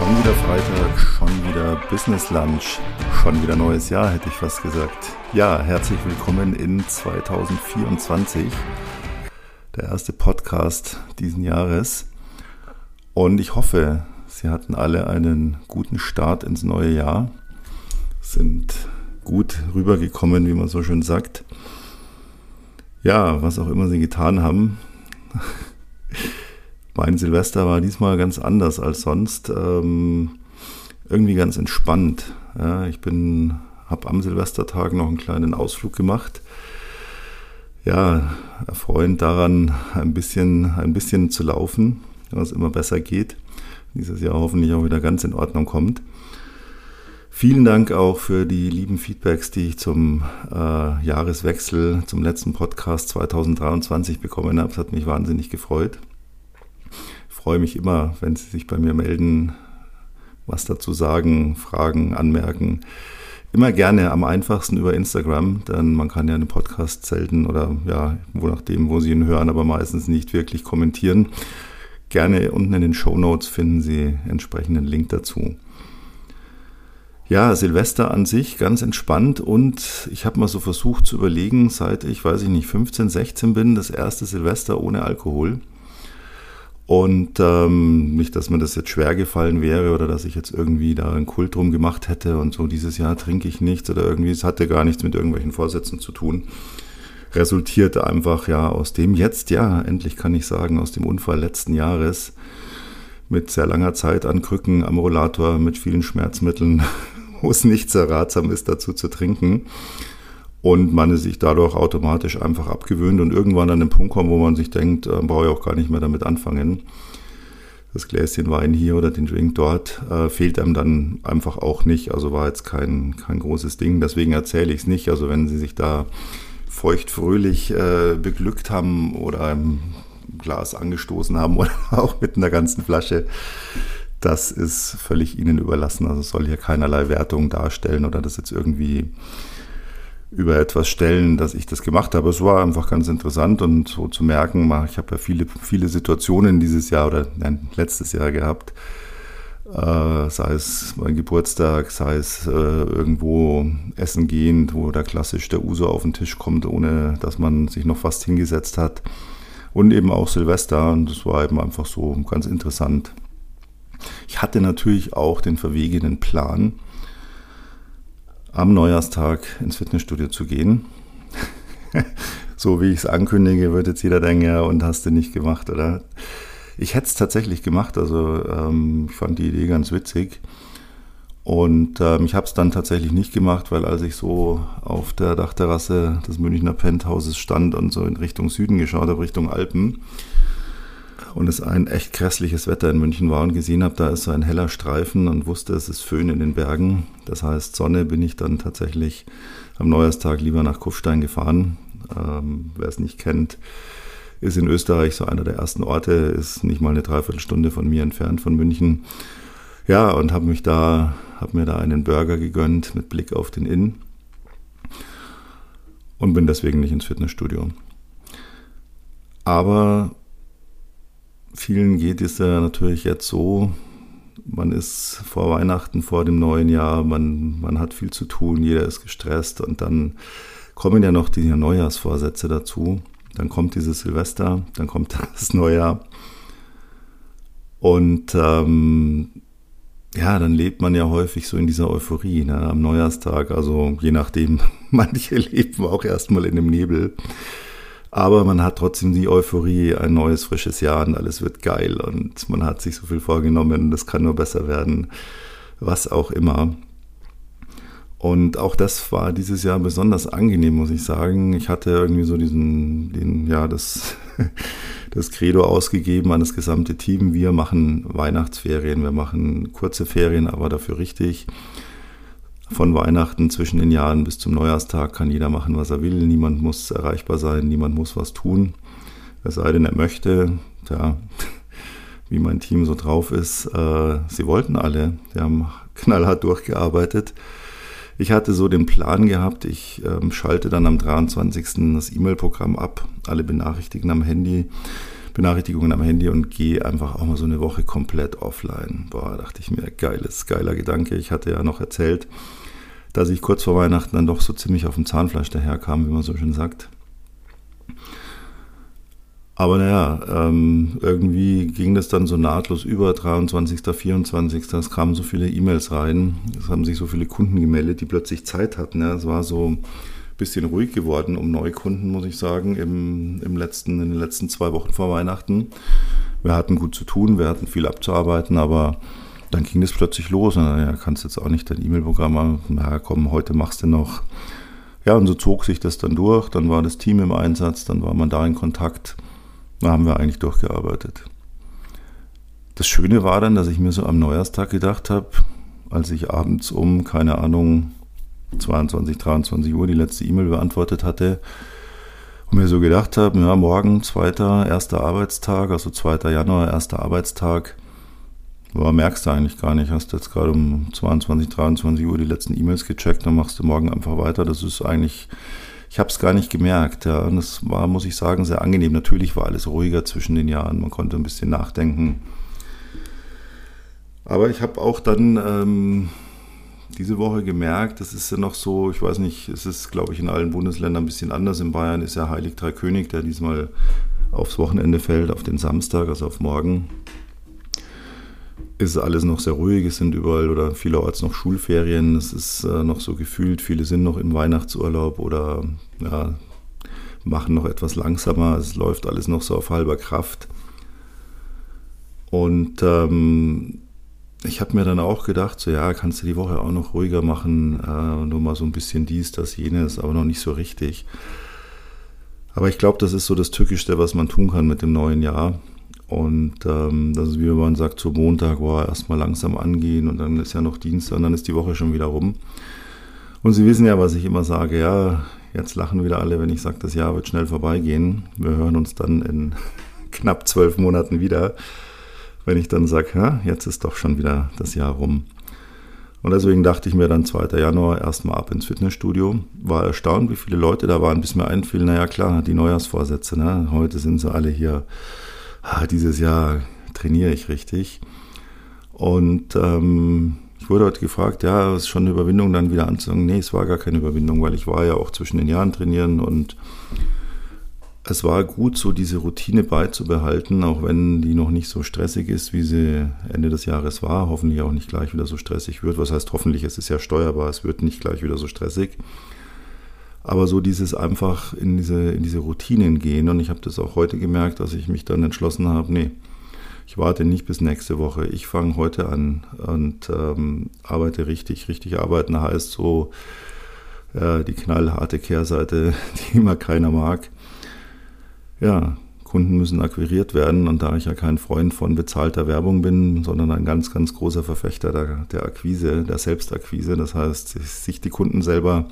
Schon wieder Freitag, schon wieder Business Lunch, schon wieder neues Jahr, hätte ich fast gesagt. Ja, herzlich willkommen in 2024, der erste Podcast diesen Jahres. Und ich hoffe, Sie hatten alle einen guten Start ins neue Jahr, sind gut rübergekommen, wie man so schön sagt. Ja, was auch immer Sie getan haben. Mein Silvester war diesmal ganz anders als sonst. Ähm, irgendwie ganz entspannt. Ja, ich bin, habe am Silvestertag noch einen kleinen Ausflug gemacht. Ja, erfreuend daran, ein bisschen, ein bisschen zu laufen, was immer besser geht. Dieses Jahr hoffentlich auch wieder ganz in Ordnung kommt. Vielen Dank auch für die lieben Feedbacks, die ich zum äh, Jahreswechsel, zum letzten Podcast 2023 bekommen habe. Das hat mich wahnsinnig gefreut freue mich immer, wenn Sie sich bei mir melden, was dazu sagen, fragen, anmerken. Immer gerne am einfachsten über Instagram, denn man kann ja einen Podcast selten oder ja, wo nachdem, wo Sie ihn hören, aber meistens nicht wirklich kommentieren. Gerne unten in den Show Notes finden Sie entsprechenden Link dazu. Ja, Silvester an sich ganz entspannt und ich habe mal so versucht zu überlegen, seit ich, weiß ich nicht, 15, 16 bin, das erste Silvester ohne Alkohol. Und ähm, nicht, dass mir das jetzt schwer gefallen wäre oder dass ich jetzt irgendwie da einen Kult drum gemacht hätte und so, dieses Jahr trinke ich nichts oder irgendwie, es hatte gar nichts mit irgendwelchen Vorsätzen zu tun. Resultierte einfach ja aus dem jetzt, ja, endlich kann ich sagen, aus dem Unfall letzten Jahres mit sehr langer Zeit an Krücken am Rollator, mit vielen Schmerzmitteln, wo es nicht sehr ratsam ist, dazu zu trinken und man sich dadurch automatisch einfach abgewöhnt und irgendwann an den Punkt kommt, wo man sich denkt, äh, brauche ich auch gar nicht mehr damit anfangen. Das Gläschen Wein hier oder den Drink dort äh, fehlt einem dann einfach auch nicht. Also war jetzt kein, kein großes Ding. Deswegen erzähle ich es nicht. Also wenn Sie sich da feuchtfröhlich äh, beglückt haben oder ein Glas angestoßen haben oder auch mit einer ganzen Flasche, das ist völlig Ihnen überlassen. Also soll hier keinerlei Wertung darstellen oder das jetzt irgendwie über etwas stellen, dass ich das gemacht habe. Es war einfach ganz interessant und so zu merken, ich habe ja viele, viele Situationen dieses Jahr oder nein, letztes Jahr gehabt, äh, sei es mein Geburtstag, sei es äh, irgendwo essen gehend, wo da klassisch der Uso auf den Tisch kommt, ohne dass man sich noch fast hingesetzt hat. Und eben auch Silvester und das war eben einfach so ganz interessant. Ich hatte natürlich auch den verwegenen Plan, am Neujahrstag ins Fitnessstudio zu gehen. so wie ich es ankündige, wird jetzt jeder denken, ja, und hast du nicht gemacht, oder? Ich hätte es tatsächlich gemacht, also ähm, ich fand die Idee ganz witzig. Und ähm, ich habe es dann tatsächlich nicht gemacht, weil als ich so auf der Dachterrasse des Münchner Penthauses stand und so in Richtung Süden geschaut habe, Richtung Alpen, und es ein echt grässliches Wetter in München war und gesehen habe, da ist so ein heller Streifen und wusste, es ist Föhn in den Bergen. Das heißt, Sonne bin ich dann tatsächlich am Neujahrstag lieber nach Kufstein gefahren. Ähm, Wer es nicht kennt, ist in Österreich so einer der ersten Orte, ist nicht mal eine Dreiviertelstunde von mir entfernt von München. Ja, und habe mich da, habe mir da einen Burger gegönnt mit Blick auf den Inn und bin deswegen nicht ins Fitnessstudio. Aber vielen geht es ja natürlich jetzt so, man ist vor Weihnachten, vor dem neuen Jahr, man, man hat viel zu tun, jeder ist gestresst und dann kommen ja noch die Neujahrsvorsätze dazu. Dann kommt dieses Silvester, dann kommt das Neujahr. Und ähm, ja, dann lebt man ja häufig so in dieser Euphorie ne, am Neujahrstag. Also je nachdem, manche leben auch erstmal in dem Nebel. Aber man hat trotzdem die Euphorie, ein neues, frisches Jahr und alles wird geil und man hat sich so viel vorgenommen, das kann nur besser werden, was auch immer. Und auch das war dieses Jahr besonders angenehm, muss ich sagen. Ich hatte irgendwie so diesen, den, ja, das, das Credo ausgegeben an das gesamte Team. Wir machen Weihnachtsferien, wir machen kurze Ferien, aber dafür richtig von Weihnachten zwischen den Jahren bis zum Neujahrstag kann jeder machen, was er will. Niemand muss erreichbar sein, niemand muss was tun. Es sei denn, er möchte. Tja, wie mein Team so drauf ist. Äh, sie wollten alle. Sie haben knallhart durchgearbeitet. Ich hatte so den Plan gehabt, ich ähm, schalte dann am 23. das E-Mail-Programm ab, alle Benachrichtigungen am Handy. Benachrichtigungen am Handy und gehe einfach auch mal so eine Woche komplett offline. Boah, dachte ich mir, geiles, geiler Gedanke. Ich hatte ja noch erzählt, dass ich kurz vor Weihnachten dann doch so ziemlich auf dem Zahnfleisch daherkam, wie man so schön sagt. Aber naja, ähm, irgendwie ging das dann so nahtlos über, 23., 24., es kamen so viele E-Mails rein, es haben sich so viele Kunden gemeldet, die plötzlich Zeit hatten. Ja. Es war so ein bisschen ruhig geworden um Neukunden, muss ich sagen, im, im letzten, in den letzten zwei Wochen vor Weihnachten. Wir hatten gut zu tun, wir hatten viel abzuarbeiten, aber dann ging das plötzlich los. Und ja, kannst jetzt auch nicht dein E-Mail-Programm machen. Na komm, heute machst du noch. Ja, und so zog sich das dann durch. Dann war das Team im Einsatz, dann war man da in Kontakt. Da haben wir eigentlich durchgearbeitet. Das Schöne war dann, dass ich mir so am Neujahrstag gedacht habe, als ich abends um, keine Ahnung, 22, 23 Uhr die letzte E-Mail beantwortet hatte und mir so gedacht habe, ja, morgen, zweiter, erster Arbeitstag, also 2. Januar, erster Arbeitstag, aber merkst du eigentlich gar nicht. Hast jetzt gerade um 22, 23 Uhr die letzten E-Mails gecheckt, dann machst du morgen einfach weiter. Das ist eigentlich, ich habe es gar nicht gemerkt. Ja. Und das war, muss ich sagen, sehr angenehm. Natürlich war alles ruhiger zwischen den Jahren. Man konnte ein bisschen nachdenken. Aber ich habe auch dann ähm, diese Woche gemerkt, das ist ja noch so, ich weiß nicht, es ist, glaube ich, in allen Bundesländern ein bisschen anders. In Bayern ist ja Heilig Drei König, der diesmal aufs Wochenende fällt, auf den Samstag, also auf morgen ist alles noch sehr ruhig. Es sind überall oder vielerorts noch Schulferien. Es ist äh, noch so gefühlt, viele sind noch im Weihnachtsurlaub oder ja, machen noch etwas langsamer. Es läuft alles noch so auf halber Kraft. Und ähm, ich habe mir dann auch gedacht, so ja, kannst du die Woche auch noch ruhiger machen, äh, nur mal so ein bisschen dies, das, jenes, aber noch nicht so richtig. Aber ich glaube, das ist so das Tückischste, was man tun kann mit dem neuen Jahr. Und ähm, das ist, wie man sagt, so Montag, boah, erstmal langsam angehen und dann ist ja noch Dienstag und dann ist die Woche schon wieder rum. Und Sie wissen ja, was ich immer sage, ja, jetzt lachen wieder alle, wenn ich sage, das Jahr wird schnell vorbeigehen. Wir hören uns dann in knapp zwölf Monaten wieder, wenn ich dann sage, jetzt ist doch schon wieder das Jahr rum. Und deswegen dachte ich mir dann 2. Januar erstmal ab ins Fitnessstudio. War erstaunt, wie viele Leute da waren, bis mir einfiel, naja klar, die Neujahrsvorsätze, ne? heute sind sie alle hier ah, dieses Jahr trainiere ich richtig. Und ähm, ich wurde heute gefragt, ja, es ist schon eine Überwindung, dann wieder anzufangen. Nee, es war gar keine Überwindung, weil ich war ja auch zwischen den Jahren trainieren und es war gut, so diese Routine beizubehalten, auch wenn die noch nicht so stressig ist, wie sie Ende des Jahres war. Hoffentlich auch nicht gleich wieder so stressig wird. Was heißt hoffentlich? Es ist ja steuerbar, es wird nicht gleich wieder so stressig. Aber so dieses einfach in diese, in diese Routinen gehen. Und ich habe das auch heute gemerkt, dass ich mich dann entschlossen habe, nee, ich warte nicht bis nächste Woche. Ich fange heute an und ähm, arbeite richtig. Richtig arbeiten heißt so äh, die knallharte Kehrseite, die immer keiner mag. Ja, Kunden müssen akquiriert werden und da ich ja kein Freund von bezahlter Werbung bin, sondern ein ganz, ganz großer Verfechter der, der Akquise, der Selbstakquise, das heißt, sich die Kunden selber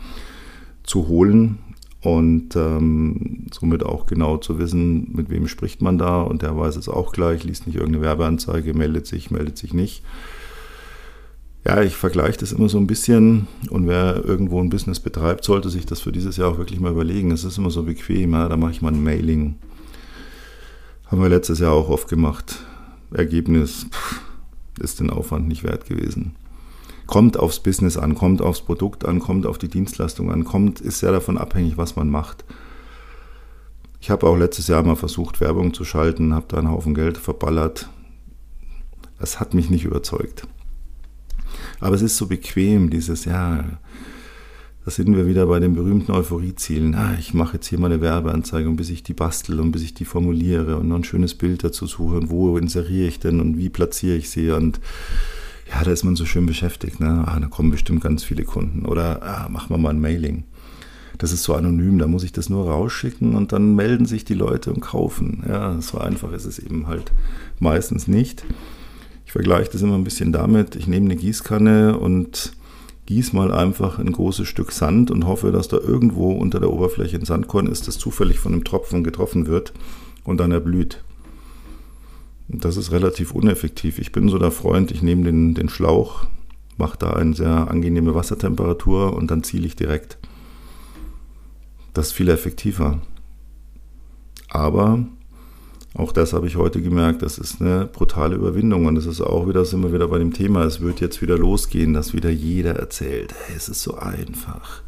zu holen und ähm, somit auch genau zu wissen, mit wem spricht man da und der weiß es auch gleich, liest nicht irgendeine Werbeanzeige, meldet sich, meldet sich nicht. Ja, ich vergleiche das immer so ein bisschen und wer irgendwo ein Business betreibt, sollte sich das für dieses Jahr auch wirklich mal überlegen. Es ist immer so bequem, ja, da mache ich mal ein Mailing. Haben wir letztes Jahr auch oft gemacht. Ergebnis pff, ist den Aufwand nicht wert gewesen kommt aufs Business an, kommt aufs Produkt an, kommt auf die Dienstleistung an, kommt, ist sehr davon abhängig, was man macht. Ich habe auch letztes Jahr mal versucht, Werbung zu schalten, habe da einen Haufen Geld verballert. Das hat mich nicht überzeugt. Aber es ist so bequem, dieses, ja, da sind wir wieder bei den berühmten Euphoriezielen. Ah, ich mache jetzt hier mal eine Werbeanzeige und bis ich die bastel und bis ich die formuliere und noch ein schönes Bild dazu suche und wo inseriere ich denn und wie platziere ich sie und ja, da ist man so schön beschäftigt, ne? Ah, da kommen bestimmt ganz viele Kunden. Oder ah, machen wir mal ein Mailing. Das ist so anonym, da muss ich das nur rausschicken und dann melden sich die Leute und kaufen. Ja, so einfach ist es eben halt meistens nicht. Ich vergleiche das immer ein bisschen damit, ich nehme eine Gießkanne und gieße mal einfach ein großes Stück Sand und hoffe, dass da irgendwo unter der Oberfläche ein Sandkorn ist, das zufällig von einem Tropfen getroffen wird und dann erblüht. Das ist relativ uneffektiv. Ich bin so der Freund, ich nehme den, den Schlauch, mache da eine sehr angenehme Wassertemperatur und dann ziele ich direkt. Das ist viel effektiver. Aber Auch das habe ich heute gemerkt, das ist eine brutale Überwindung und das ist auch wieder, sind wir wieder bei dem Thema, es wird jetzt wieder losgehen, dass wieder jeder erzählt, hey, es ist so einfach.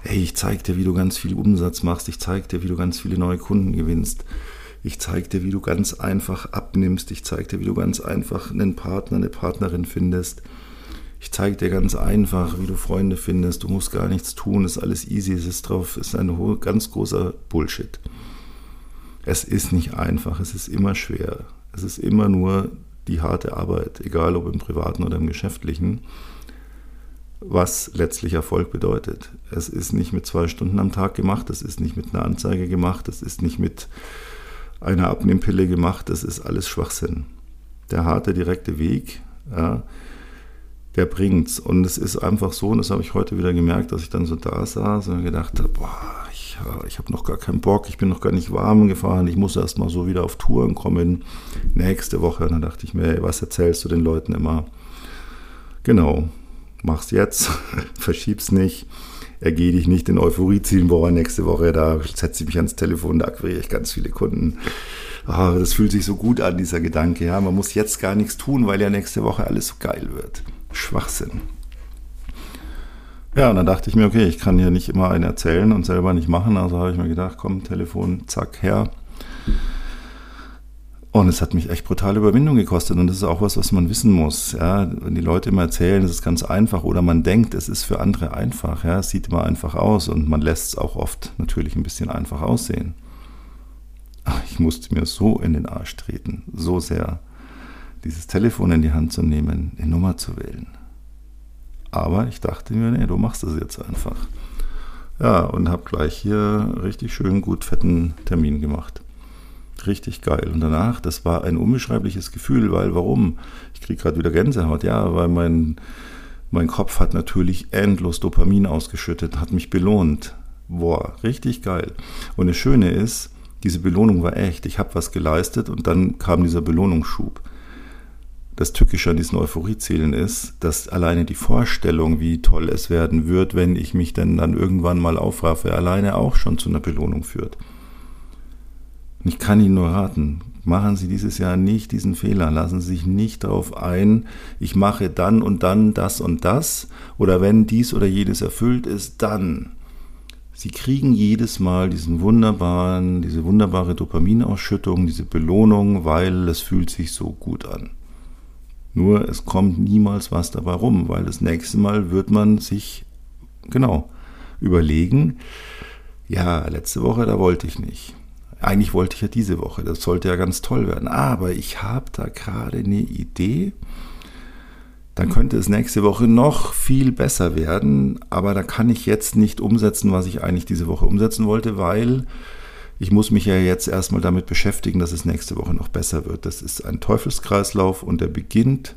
Hey, ich zeige dir, wie du ganz viel Umsatz machst, ich zeige dir, wie du ganz viele neue Kunden gewinnst. Ich zeige dir, wie du ganz einfach abnimmst. Ich zeige dir, wie du ganz einfach einen Partner, eine Partnerin findest. Ich zeige dir ganz einfach, wie du Freunde findest. Du musst gar nichts tun, ist alles easy, es ist drauf, ist ein ganz großer Bullshit. Es ist nicht einfach, es ist immer schwer. Es ist immer nur die harte Arbeit, egal ob im privaten oder im geschäftlichen, was letztlich Erfolg bedeutet. Es ist nicht mit zwei Stunden am Tag gemacht, es ist nicht mit einer Anzeige gemacht, es ist nicht mit einer Abnehmpille gemacht, das ist alles Schwachsinn. Der harte, direkte Weg, ja, der bringt's. Und es ist einfach so, und das habe ich heute wieder gemerkt, dass ich dann so da saß und gedacht habe, boah, ich, ich habe noch gar keinen Bock, ich bin noch gar nicht warm gefahren, ich muss erst mal so wieder auf Touren kommen. Nächste Woche, und dann dachte ich mir, ey, was erzählst du den Leuten immer? Genau, mach's jetzt, verschieb's nicht ergehe dich nicht in Euphorie ziehen, boah, nächste Woche, da setze ich mich ans Telefon, da akquiriere ich ganz viele Kunden. Oh, das fühlt sich so gut an, dieser Gedanke. Ja, man muss jetzt gar nichts tun, weil ja nächste Woche alles so geil wird. Schwachsinn. Ja, und dann dachte ich mir, okay, ich kann hier nicht immer einen erzählen und selber nicht machen. Also habe ich mir gedacht, komm, Telefon, zack, her. Und es hat mich echt brutale Überwindung gekostet. Und das ist auch was, was man wissen muss. Ja, wenn die Leute immer erzählen, es ist ganz einfach oder man denkt, es ist für andere einfach. Ja, es sieht immer einfach aus und man lässt es auch oft natürlich ein bisschen einfach aussehen. Ich musste mir so in den Arsch treten, so sehr, dieses Telefon in die Hand zu nehmen, die Nummer zu wählen. Aber ich dachte mir, nee, du machst es jetzt einfach. Ja, und habe gleich hier richtig schön gut fetten Termin gemacht richtig geil. Und danach, das war ein unbeschreibliches Gefühl, weil warum? Ich kriege gerade wieder Gänsehaut, ja, weil mein, mein Kopf hat natürlich endlos Dopamin ausgeschüttet, hat mich belohnt. Boah, richtig geil. Und das Schöne ist, diese Belohnung war echt. Ich habe was geleistet und dann kam dieser Belohnungsschub. Das Tückische an diesen Euphoriezielen ist, dass alleine die Vorstellung, wie toll es werden wird, wenn ich mich denn dann irgendwann mal aufraffe, alleine auch schon zu einer Belohnung führt. Und ich kann Ihnen nur raten, machen Sie dieses Jahr nicht diesen Fehler, lassen Sie sich nicht darauf ein, ich mache dann und dann das und das oder wenn dies oder jedes erfüllt ist, dann. Sie kriegen jedes Mal diesen wunderbaren, diese wunderbare Dopaminausschüttung, diese Belohnung, weil es fühlt sich so gut an. Nur es kommt niemals was dabei rum, weil das nächste Mal wird man sich genau überlegen, ja, letzte Woche, da wollte ich nicht. Eigentlich wollte ich ja diese Woche, das sollte ja ganz toll werden. Aber ich habe da gerade eine Idee. Dann könnte es nächste Woche noch viel besser werden, aber da kann ich jetzt nicht umsetzen, was ich eigentlich diese Woche umsetzen wollte, weil ich muss mich ja jetzt erstmal damit beschäftigen, dass es nächste Woche noch besser wird. Das ist ein Teufelskreislauf und der beginnt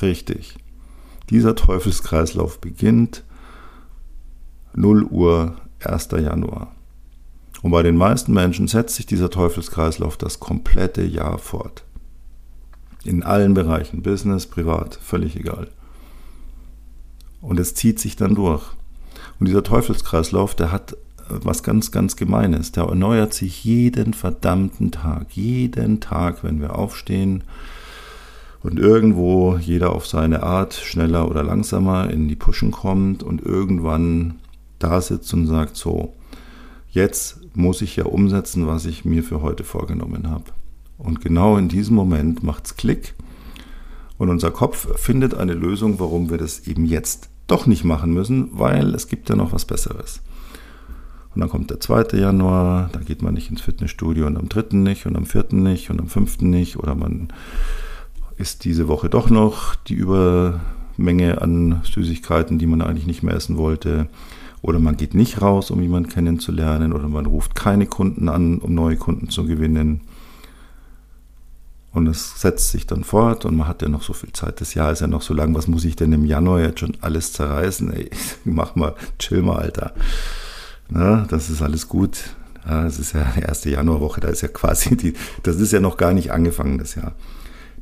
richtig. Dieser Teufelskreislauf beginnt 0 Uhr 1. Januar. Und bei den meisten Menschen setzt sich dieser Teufelskreislauf das komplette Jahr fort. In allen Bereichen, Business, privat, völlig egal. Und es zieht sich dann durch. Und dieser Teufelskreislauf, der hat äh, was ganz, ganz Gemeines. Der erneuert sich jeden verdammten Tag. Jeden Tag, wenn wir aufstehen und irgendwo jeder auf seine Art schneller oder langsamer in die Puschen kommt und irgendwann da sitzt und sagt so, jetzt muss ich ja umsetzen, was ich mir für heute vorgenommen habe. Und genau in diesem Moment macht es Klick und unser Kopf findet eine Lösung, warum wir das eben jetzt doch nicht machen müssen, weil es gibt ja noch was Besseres. Und dann kommt der 2. Januar, da geht man nicht ins Fitnessstudio und am 3. nicht und am 4. nicht und am 5. nicht oder man isst diese Woche doch noch die Übermenge an Süßigkeiten, die man eigentlich nicht mehr essen wollte. Oder man geht nicht raus, um jemanden kennenzulernen, oder man ruft keine Kunden an, um neue Kunden zu gewinnen. Und es setzt sich dann fort und man hat ja noch so viel Zeit. Das Jahr ist ja noch so lang. Was muss ich denn im Januar jetzt schon alles zerreißen? Ey, mach mal, chill mal, Alter. Na, das ist alles gut. Ja, es ist ja die erste Januarwoche, da ist ja quasi die, das ist ja noch gar nicht angefangen, das Jahr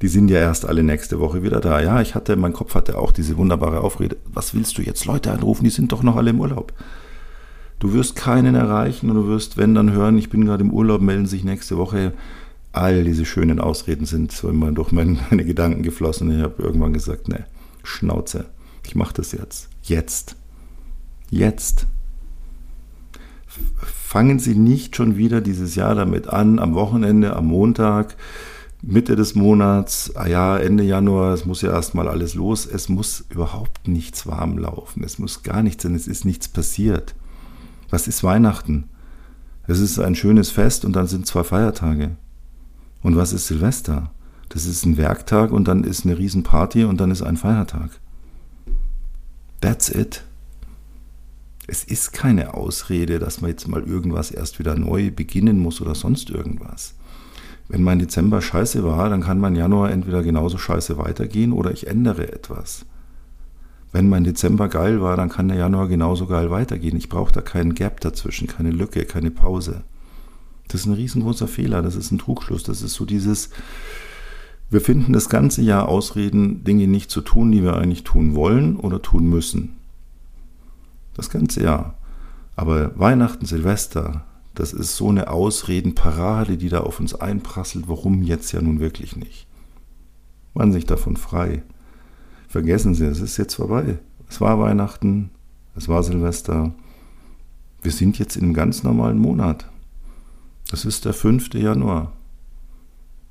die sind ja erst alle nächste Woche wieder da. Ja, ich hatte, mein Kopf hatte auch diese wunderbare Aufrede. Was willst du jetzt Leute anrufen? Die sind doch noch alle im Urlaub. Du wirst keinen erreichen und du wirst, wenn dann hören, ich bin gerade im Urlaub, melden sich nächste Woche. All diese schönen Ausreden sind so immer durch meine, meine Gedanken geflossen. Ich habe irgendwann gesagt, ne, Schnauze, ich mache das jetzt. Jetzt. Jetzt. Fangen Sie nicht schon wieder dieses Jahr damit an, am Wochenende, am Montag, Mitte des Monats, ah ja, Ende Januar, es muss ja erstmal alles los. Es muss überhaupt nichts warm laufen. Es muss gar nichts sein. Es ist nichts passiert. Was ist Weihnachten? Es ist ein schönes Fest und dann sind zwei Feiertage. Und was ist Silvester? Das ist ein Werktag und dann ist eine Riesenparty und dann ist ein Feiertag. That's it. Es ist keine Ausrede, dass man jetzt mal irgendwas erst wieder neu beginnen muss oder sonst irgendwas. Wenn mein Dezember scheiße war, dann kann mein Januar entweder genauso scheiße weitergehen oder ich ändere etwas. Wenn mein Dezember geil war, dann kann der Januar genauso geil weitergehen. Ich brauche da keinen Gap dazwischen, keine Lücke, keine Pause. Das ist ein riesengroßer Fehler, das ist ein Trugschluss, das ist so dieses, wir finden das ganze Jahr Ausreden, Dinge nicht zu tun, die wir eigentlich tun wollen oder tun müssen. Das ganze Jahr. Aber Weihnachten, Silvester, das ist so eine Ausredenparade, die da auf uns einprasselt. Warum jetzt ja nun wirklich nicht? Machen sich davon frei. Vergessen Sie, es ist jetzt vorbei. Es war Weihnachten, es war Silvester. Wir sind jetzt in einem ganz normalen Monat. Das ist der 5. Januar.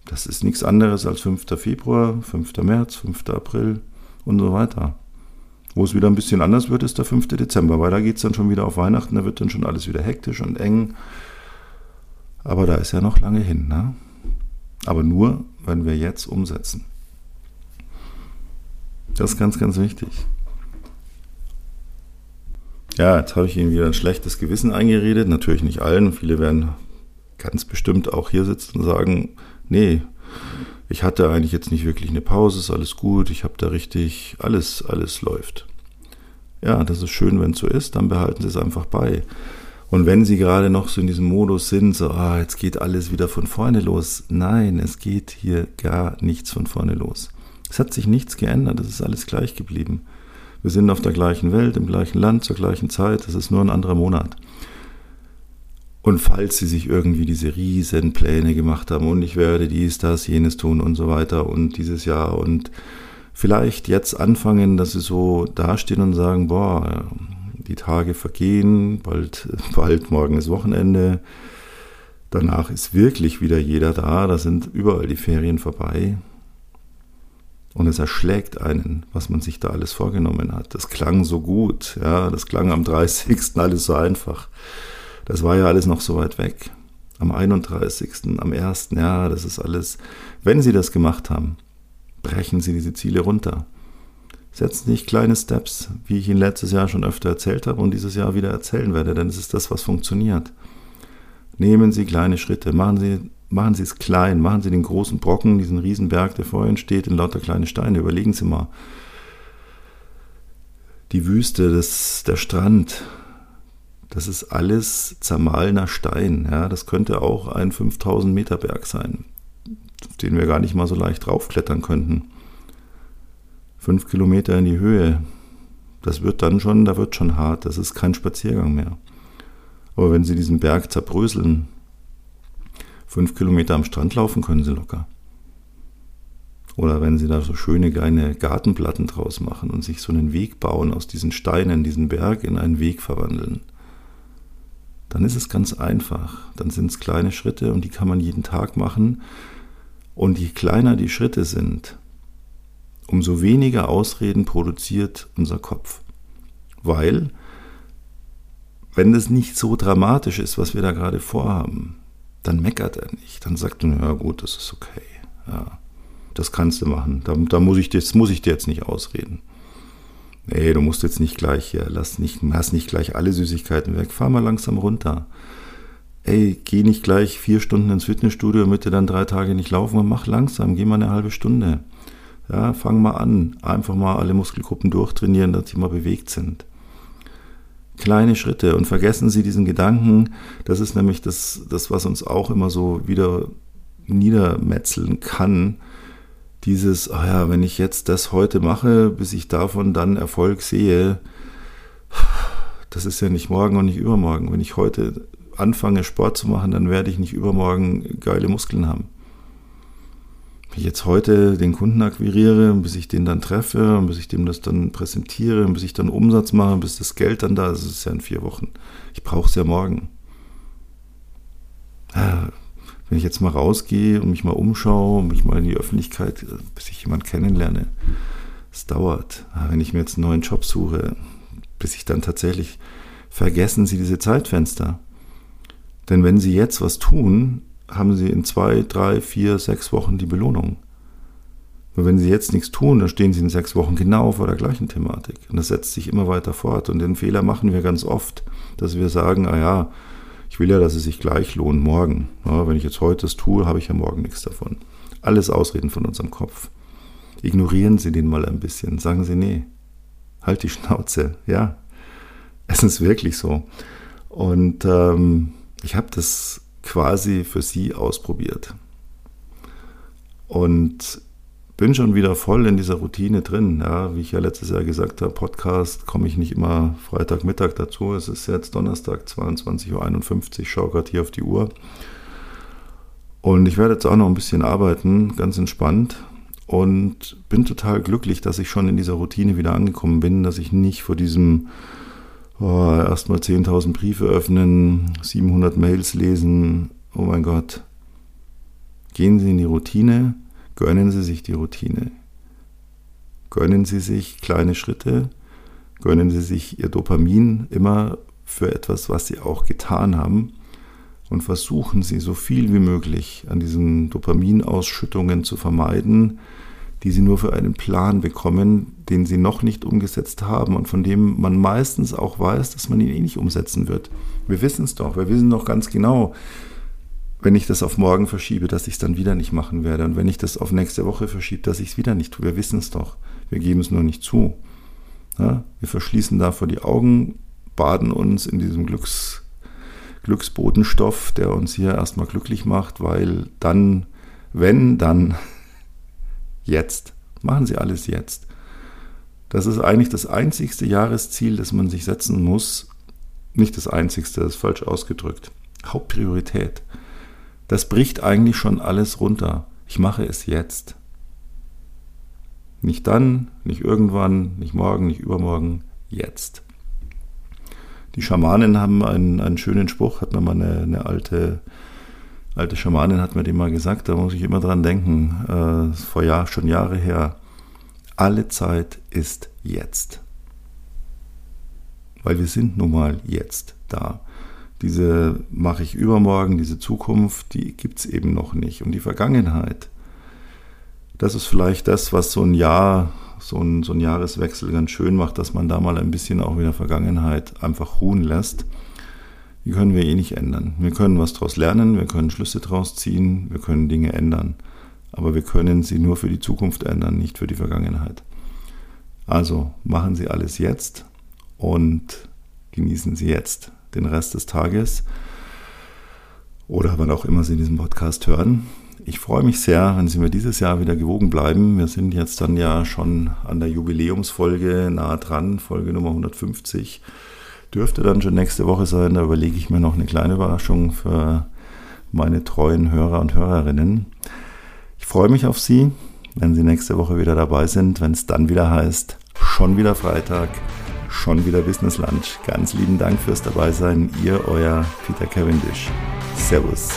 Das ist nichts anderes als 5. Februar, 5. März, 5. April und so weiter. Wo es wieder ein bisschen anders wird, ist der 5. Dezember, weil da geht es dann schon wieder auf Weihnachten, da wird dann schon alles wieder hektisch und eng. Aber da ist ja noch lange hin. Ne? Aber nur, wenn wir jetzt umsetzen. Das ist ganz, ganz wichtig. Ja, jetzt habe ich Ihnen wieder ein schlechtes Gewissen eingeredet. Natürlich nicht allen. Viele werden ganz bestimmt auch hier sitzen und sagen, nee, ich hatte eigentlich jetzt nicht wirklich eine Pause, ist alles gut, ich habe da richtig, alles, alles läuft. Ja, das ist schön, wenn es so ist, dann behalten Sie es einfach bei. Und wenn Sie gerade noch so in diesem Modus sind, so, ah, jetzt geht alles wieder von vorne los. Nein, es geht hier gar nichts von vorne los. Es hat sich nichts geändert, es ist alles gleich geblieben. Wir sind auf der gleichen Welt, im gleichen Land, zur gleichen Zeit, es ist nur ein anderer Monat. Und falls sie sich irgendwie diese riesen Pläne gemacht haben und ich werde dies, das, jenes tun und so weiter und dieses Jahr und vielleicht jetzt anfangen, dass sie so dastehen und sagen, boah, die Tage vergehen, bald, bald morgen ist Wochenende, danach ist wirklich wieder jeder da, da sind überall die Ferien vorbei. Und es erschlägt einen, was man sich da alles vorgenommen hat. Das klang so gut, ja, das klang am 30. alles so einfach. Das war ja alles noch so weit weg. Am 31., am 1., ja, das ist alles. Wenn Sie das gemacht haben, brechen Sie diese Ziele runter. Setzen Sie nicht kleine Steps, wie ich Ihnen letztes Jahr schon öfter erzählt habe und dieses Jahr wieder erzählen werde, denn es ist das, was funktioniert. Nehmen Sie kleine Schritte, machen Sie, machen Sie es klein, machen Sie den großen Brocken, diesen Riesenberg, der vor Ihnen steht, in lauter kleine Steine. Überlegen Sie mal. Die Wüste, das, der Strand, das ist alles zermahlener Stein. Ja, das könnte auch ein 5000 Meter Berg sein, auf den wir gar nicht mal so leicht draufklettern könnten. Fünf Kilometer in die Höhe, das wird dann schon, da wird schon hart. Das ist kein Spaziergang mehr. Aber wenn Sie diesen Berg zerbröseln, fünf Kilometer am Strand laufen können Sie locker. Oder wenn Sie da so schöne kleine Gartenplatten draus machen und sich so einen Weg bauen aus diesen Steinen, diesen Berg in einen Weg verwandeln dann ist es ganz einfach. Dann sind es kleine Schritte und die kann man jeden Tag machen. Und je kleiner die Schritte sind, umso weniger Ausreden produziert unser Kopf. Weil, wenn das nicht so dramatisch ist, was wir da gerade vorhaben, dann meckert er nicht. Dann sagt er, ja gut, das ist okay. Ja, das kannst du machen. Da, da muss, ich, das muss ich dir jetzt nicht ausreden. Nee, du musst jetzt nicht gleich hier, lass nicht, lass nicht gleich alle Süßigkeiten weg, fahr mal langsam runter. Ey, geh nicht gleich vier Stunden ins Fitnessstudio, damit du dann drei Tage nicht laufen und mach langsam, geh mal eine halbe Stunde. Ja, fang mal an, einfach mal alle Muskelgruppen durchtrainieren, dass sie mal bewegt sind. Kleine Schritte und vergessen Sie diesen Gedanken, das ist nämlich das, das was uns auch immer so wieder niedermetzeln kann, dieses, ah ja, wenn ich jetzt das heute mache, bis ich davon dann Erfolg sehe, das ist ja nicht morgen und nicht übermorgen. Wenn ich heute anfange, Sport zu machen, dann werde ich nicht übermorgen geile Muskeln haben. Wenn ich jetzt heute den Kunden akquiriere, bis ich den dann treffe, bis ich dem das dann präsentiere, bis ich dann Umsatz mache, bis das Geld dann da ist, ist es ja in vier Wochen. Ich brauche es ja morgen. Wenn ich jetzt mal rausgehe und mich mal umschaue, mich mal in die Öffentlichkeit, bis ich jemanden kennenlerne, es dauert. Wenn ich mir jetzt einen neuen Job suche, bis ich dann tatsächlich vergessen Sie diese Zeitfenster. Denn wenn Sie jetzt was tun, haben Sie in zwei, drei, vier, sechs Wochen die Belohnung. Nur wenn Sie jetzt nichts tun, dann stehen Sie in sechs Wochen genau vor der gleichen Thematik. Und das setzt sich immer weiter fort. Und den Fehler machen wir ganz oft, dass wir sagen, ah ja, ich will ja, dass es sich gleich lohnt morgen. Ja, wenn ich jetzt heute es tue, habe ich ja morgen nichts davon. Alles Ausreden von unserem Kopf. Ignorieren Sie den mal ein bisschen. Sagen Sie, nee, halt die Schnauze. Ja, es ist wirklich so. Und ähm, ich habe das quasi für Sie ausprobiert. Und bin schon wieder voll in dieser Routine drin. Ja, wie ich ja letztes Jahr gesagt habe, Podcast komme ich nicht immer Freitagmittag dazu. Es ist jetzt Donnerstag 22.51 Uhr. Schaue gerade hier auf die Uhr. Und ich werde jetzt auch noch ein bisschen arbeiten, ganz entspannt und bin total glücklich, dass ich schon in dieser Routine wieder angekommen bin, dass ich nicht vor diesem oh, erstmal 10.000 Briefe öffnen, 700 Mails lesen, oh mein Gott. Gehen Sie in die Routine, gönnen Sie sich die Routine. Gönnen Sie sich kleine Schritte, gönnen Sie sich Ihr Dopamin immer für etwas, was Sie auch getan haben und versuchen Sie so viel wie möglich an diesen Dopaminausschüttungen zu vermeiden, die Sie nur für einen Plan bekommen, den Sie noch nicht umgesetzt haben und von dem man meistens auch weiß, dass man ihn eh nicht umsetzen wird. Wir wissen es doch, wir wissen doch ganz genau, wenn ich das auf morgen verschiebe, dass ich es dann wieder nicht machen werde und wenn ich das auf nächste Woche verschiebe, dass ich es wieder nicht tue. Wir wissen es doch, wir geben es nur nicht zu. Ja? Wir verschließen davor die Augen, baden uns in diesem Glücks Glücksbotenstoff, der uns hier erstmal glücklich macht, weil dann, wenn, dann jetzt. Machen Sie alles jetzt. Das ist eigentlich das einzigste Jahresziel, das man sich setzen muss. Nicht das einzigste, das ist falsch ausgedrückt. Hauptpriorität. Das bricht eigentlich schon alles runter. Ich mache es jetzt. Nicht dann, nicht irgendwann, nicht morgen, nicht übermorgen, jetzt. Die Schamanen haben einen, einen schönen Spruch, hat mir mal eine, eine alte, alte Schamanin hat mir den mal gesagt, da muss ich immer dran denken, äh, vor Jahr, schon Jahre her. Alle Zeit ist jetzt. Weil wir sind nun mal jetzt da. Diese mache ich übermorgen, diese Zukunft, die gibt es eben noch nicht. Und die Vergangenheit, das ist vielleicht das, was so ein Jahr so ein, so ein Jahreswechsel ganz schön macht, dass man da mal ein bisschen auch wieder Vergangenheit einfach ruhen lässt. Die können wir eh nicht ändern. Wir können was daraus lernen, wir können Schlüsse daraus ziehen, wir können Dinge ändern. Aber wir können sie nur für die Zukunft ändern, nicht für die Vergangenheit. Also machen Sie alles jetzt und genießen Sie jetzt den Rest des Tages oder wann auch immer Sie diesen Podcast hören. Ich freue mich sehr, wenn Sie mir dieses Jahr wieder gewogen bleiben. Wir sind jetzt dann ja schon an der Jubiläumsfolge nahe dran, Folge Nummer 150. Dürfte dann schon nächste Woche sein. Da überlege ich mir noch eine kleine Überraschung für meine treuen Hörer und Hörerinnen. Ich freue mich auf Sie, wenn Sie nächste Woche wieder dabei sind, wenn es dann wieder heißt, schon wieder Freitag, schon wieder Business Lunch. Ganz lieben Dank fürs Dabeisein. Ihr, euer Peter Cavendish. Servus.